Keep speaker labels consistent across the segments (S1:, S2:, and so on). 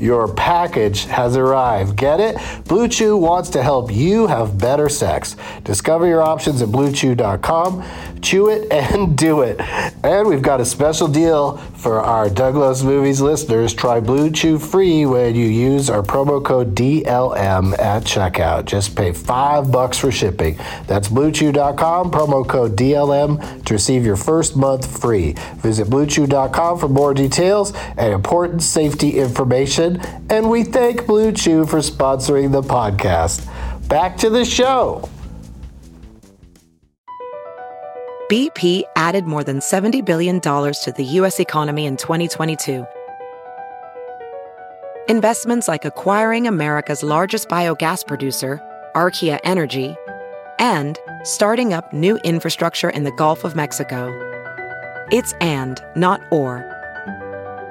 S1: your package has arrived. Get it? Blue Chew wants to help you have better sex. Discover your options at bluechew.com. Chew it and do it. And we've got a special deal for our Doug Loves Movies listeners. Try Blue Chew free when you use our promo code DLM at checkout. Just pay five bucks for shipping. That's bluechew.com, promo code DLM to receive your first month free. Visit bluechew.com for more details and important safety information. And we thank Blue Chew for sponsoring the podcast. Back to the show.
S2: BP added more than $70 billion to the U.S. economy in 2022. Investments like acquiring America's largest biogas producer, Archaea Energy, and starting up new infrastructure in the Gulf of Mexico. It's and, not or.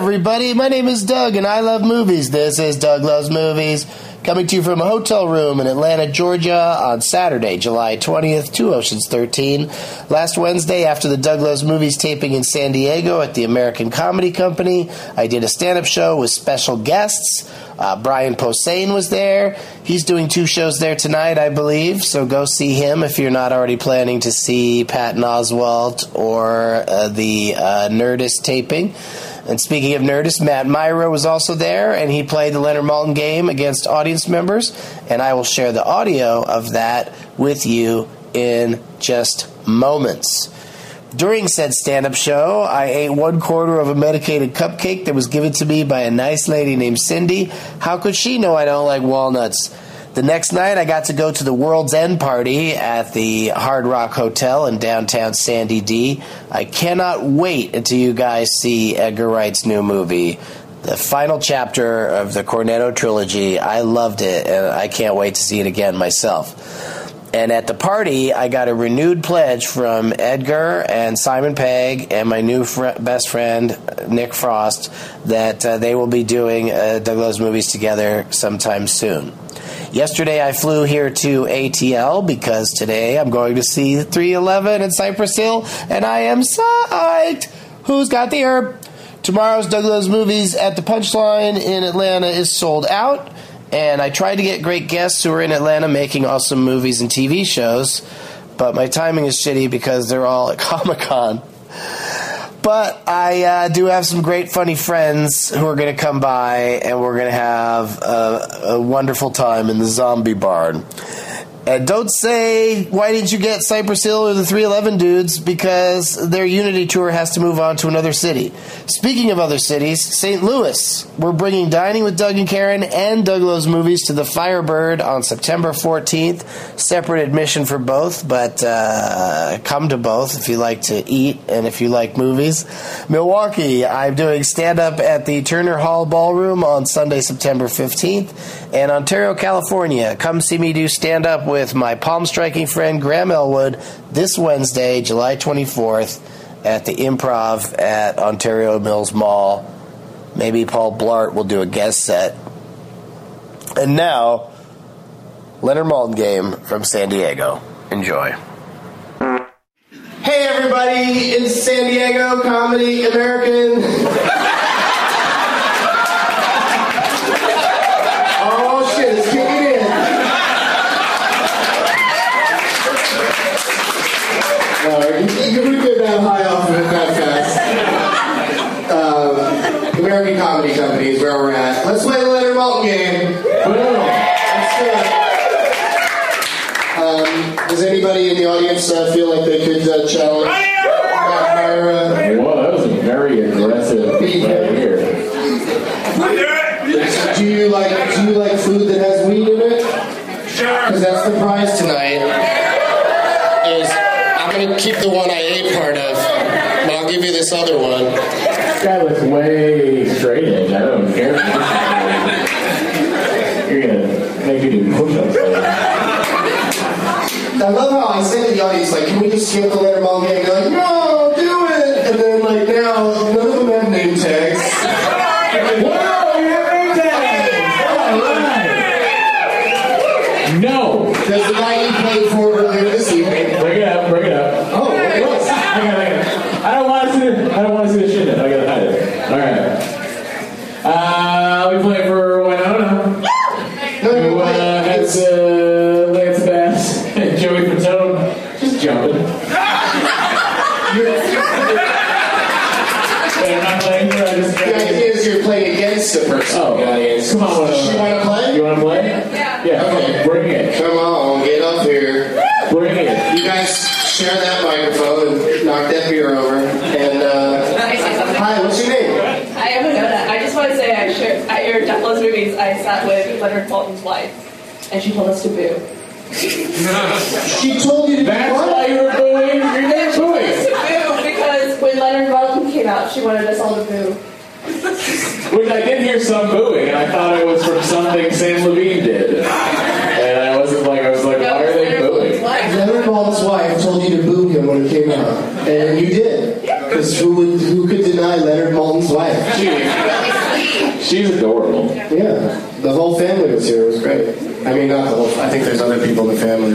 S1: everybody, my name is Doug and I love movies. This is Doug Loves Movies, coming to you from a hotel room in Atlanta, Georgia on Saturday, July 20th, Two Oceans 13. Last Wednesday, after the Doug Loves Movies taping in San Diego at the American Comedy Company, I did a stand up show with special guests. Uh, Brian Posehn was there. He's doing two shows there tonight, I believe. So go see him if you're not already planning to see Patton Oswalt or uh, the uh, Nerdist taping. And speaking of Nerdist, Matt Mira was also there, and he played the Leonard Maltin game against audience members. And I will share the audio of that with you in just moments. During said stand up show, I ate one quarter of a medicated cupcake that was given to me by a nice lady named Cindy. How could she know I don't like walnuts? The next night, I got to go to the World's End party at the Hard Rock Hotel in downtown Sandy D. I cannot wait until you guys see Edgar Wright's new movie. The final chapter of the Cornetto trilogy. I loved it, and I can't wait to see it again myself. And at the party, I got a renewed pledge from Edgar and Simon Pegg and my new fr- best friend, Nick Frost, that uh, they will be doing uh, Doug Loves Movies together sometime soon. Yesterday, I flew here to ATL because today I'm going to see 311 in Cypress Hill, and I am psyched. Who's got the herb? Tomorrow's Doug Loves Movies at the Punchline in Atlanta is sold out, and I tried to get great guests who are in Atlanta making awesome movies and TV shows, but my timing is shitty because they're all at Comic Con. But I uh, do have some great, funny friends who are going to come by, and we're going to have a, a wonderful time in the zombie barn. And don't say, why didn't you get Cypress Hill or the 311 dudes? Because their Unity tour has to move on to another city. Speaking of other cities, St. Louis. We're bringing Dining with Doug and Karen and Doug Loves Movies to the Firebird on September 14th. Separate admission for both, but uh, come to both if you like to eat and if you like movies. Milwaukee, I'm doing stand up at the Turner Hall Ballroom on Sunday, September 15th. And Ontario, California, come see me do stand up with my palm striking friend Graham Elwood this Wednesday, July 24th, at the Improv at Ontario Mills Mall. Maybe Paul Blart will do a guest set. And now, Leonard Maltin game from San Diego. Enjoy. Hey everybody, it's San Diego Comedy American. oh shit, it's kicking in. No, you, you could that high off of it that fast. Um, American Comedy Company is where we're at. Let's play the Leonard Maltin game. Boom. Let's do it. Um, does anybody in the audience uh, feel like they could uh, challenge Matt Mira?
S3: Whoa, that was a very aggressive right here.
S1: Do you like Do you like food that has weed in it? Sure. Because that's the prize tonight. Is I'm gonna keep the one I ate part of, but I'll give you this other one.
S3: This guy looks way straight edge. I don't care. You're gonna make me do push-ups.
S1: I love how I say to the audience, like, can we just skip the letter ball game? They're like, no, do it! And then, like, now, none of them have name tags.
S3: Whoa, you have name tags! All right. No!
S1: There's the guy you played for earlier this evening.
S3: Bring it up, bring it up.
S1: Oh, look at this.
S3: I got, I got. I don't want to see the. I don't want to see the shit. I gotta hide it. All right. Uh, we play for Winona,
S1: No, no,
S3: who
S1: wait,
S3: uh, has
S1: it's-
S3: uh, Lance Bass and Joey Fatone just jumping. Wait, I'm not playing. I just.
S1: The idea is you're playing against the person
S3: Oh,
S1: in the audience.
S3: come on, Winona.
S1: Does she want to play?
S3: You want to play? Yeah. Yeah.
S1: Okay.
S3: Bring it.
S1: Come on, get up here.
S3: Bring it.
S1: You guys share that microphone and knock that beer over. And, uh, hi, what's your name?
S4: I am Winona. I just want to say I shared at your Death Loves movies. I sat with Leonard Maltin's wife, and she told us to boo.
S1: She told you to
S3: That's
S1: what?
S3: why you were booing. You're not booing.
S4: To boo because when Leonard Maltin came out, she wanted us all to boo.
S3: Which I did hear some booing, and I thought it was from something Sam Levine did. And I wasn't like, I was like, why are they booing?
S1: Leonard Maltin's wife told you to boo him when it came out, and you did. Because who would Maltin's
S3: she's adorable.
S1: Yeah, the whole family was here. It was great. I mean, not the whole. I think there's other people in the family.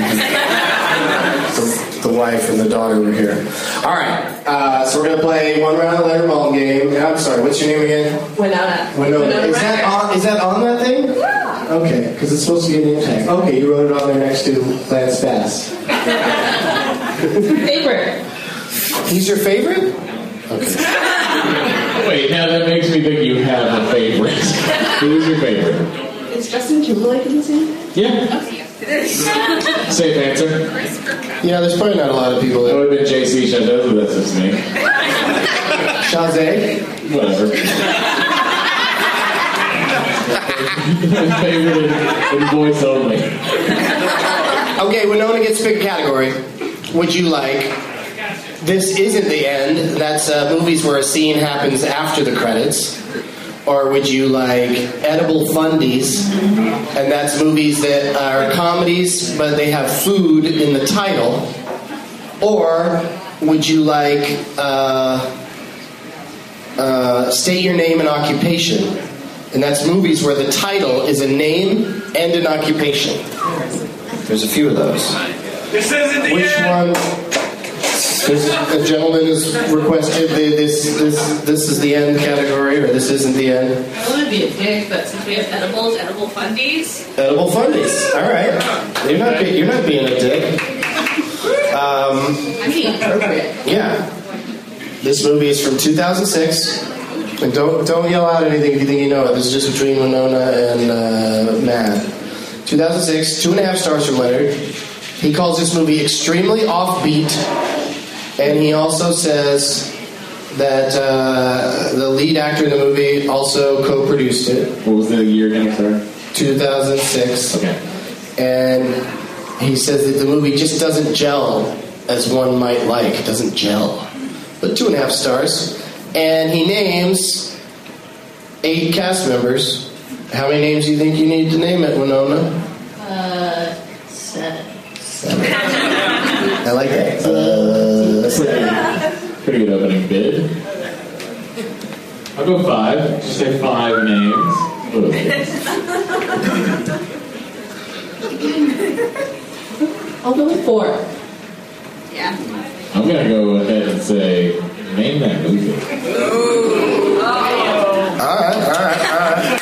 S1: the, the wife and the daughter were here. All right, uh, so we're gonna play one round of Leonard Maltin game. I'm sorry, what's your name again?
S4: Winona.
S1: Winona. Is that on? Is that on that thing?
S4: Yeah.
S1: Okay, because it's supposed to be a name tag. Okay, you wrote it on there next to Lance Bass.
S4: Favorite.
S1: He's your favorite?
S3: Wait, now that makes me think you have a favorite. Who's your favorite?
S4: Is Justin Timberlake in the scene?
S3: Yeah. Safe answer.
S1: Yeah, there's probably not a lot of people
S3: That
S1: that.
S3: would have been JC Chavez, but that's just me.
S1: Chasez?
S3: Whatever. My favorite in, in voice only.
S1: Okay, Winona gets big category. Would you like? This isn't the end. That's uh, movies where a scene happens after the credits. Or would you like edible fundies? And that's movies that are comedies, but they have food in the title. Or would you like uh, uh, state your name and occupation? And that's movies where the title is a name and an occupation. There's a few of those.
S5: This isn't the
S1: Which
S5: end.
S1: one? A gentleman has requested the, this, this, this is the end category, or this isn't the end.
S6: I want to be a dick, but since we have edibles, edible fundies,
S1: Edible fundies. All right. You're not, be- you're not being a dick. Um,
S6: I'm being appropriate.
S1: yeah. This movie is from 2006. And don't, don't yell out anything if you think you know it. This is just between Winona and uh, Matt. 2006, two and a half stars from Leonard. He calls this movie extremely offbeat, and he also says that uh, the lead actor in the movie also co-produced it.
S3: What was the year again, sorry?
S1: 2006.
S3: Okay.
S1: And he says that the movie just doesn't gel as one might like. It doesn't gel. But two and a half stars. And he names eight cast members How many names do you think you need to name it, Winona?
S6: Uh, seven.
S1: I like that. Uh,
S3: Pretty good opening bid. I'll go five. Just say five names.
S4: I'll go with four.
S6: Yeah.
S3: I'm gonna go ahead and say name that movie.
S1: all right, all right, all right.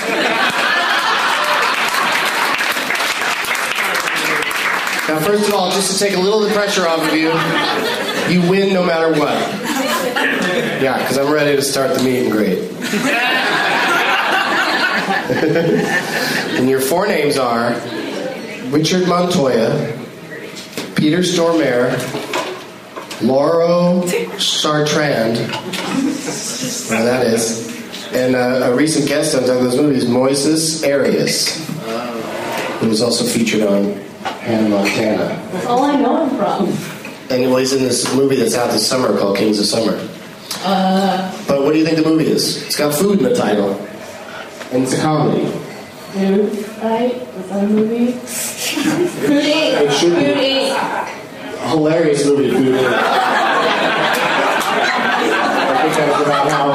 S1: Now, first of all, just to take a little of the pressure off of you, you win no matter what. Yeah, because I'm ready to start the meet and greet. and your four names are Richard Montoya, Peter Stormare, Lauro Sartrand, whatever that is, and uh, a recent guest on Doug Loves Movies, Moises Arias, who was also featured on Hannah Montana.
S4: That's all I know him from.
S1: And well, he's in this movie that's out this summer called Kings of Summer.
S4: Uh,
S1: But what do you think the movie is? It's got food in the title. And it's a comedy.
S4: Food, right? Was that a movie? Food Inc.
S1: It should be.
S4: Food Inc.
S1: Hilarious movie, Food Inc. I think that's about how,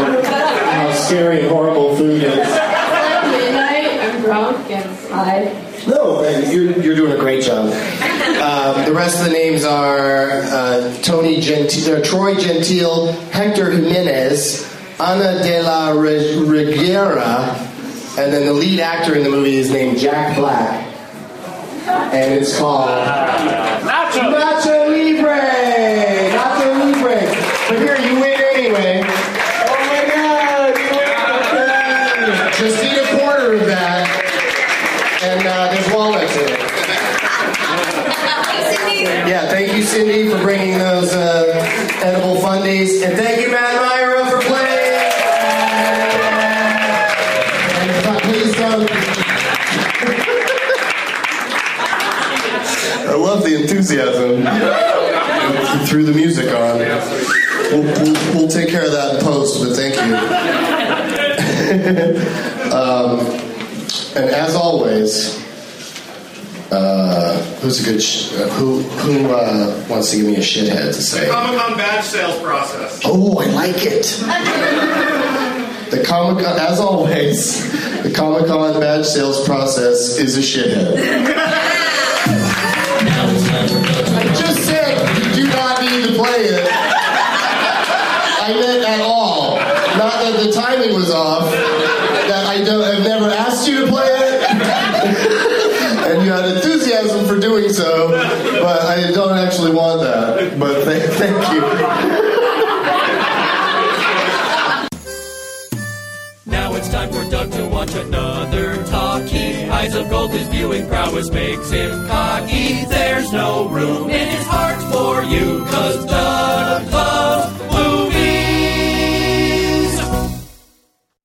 S1: how scary and horrible food is.
S4: Midnight, I'm drunk and high.
S1: No, man, you're, you're doing a great job. Um, the rest of the names are uh, Tony Gentile, uh, Troy Gentile, Hector Jimenez, Ana de la Reguera, and then the lead actor in the movie is named Jack Black. And it's called Nacho, Nacho Libre! Nacho Libre! But here, you win anyway. Oh my god, you win! Just eat a quarter of that and uh, there's walnuts in it. Yeah, thank you, Cindy, for bringing those uh, edible fundies, and thank who's a good sh- uh, who who uh, wants to give me a shithead to say?
S5: Comic Con badge sales process.
S1: Oh, I like it. The Comic Con, as always, the Comic Con badge sales process is a shithead. I just said you do not need to play it. I meant at all. Not that the timing was off. That I don't, enthusiasm for doing so, but I don't actually want that. But th- thank you.
S7: Now it's time for Doug to watch another talkie. Eyes of gold, his viewing prowess makes him cocky. There's no room in his heart for you, cause Doug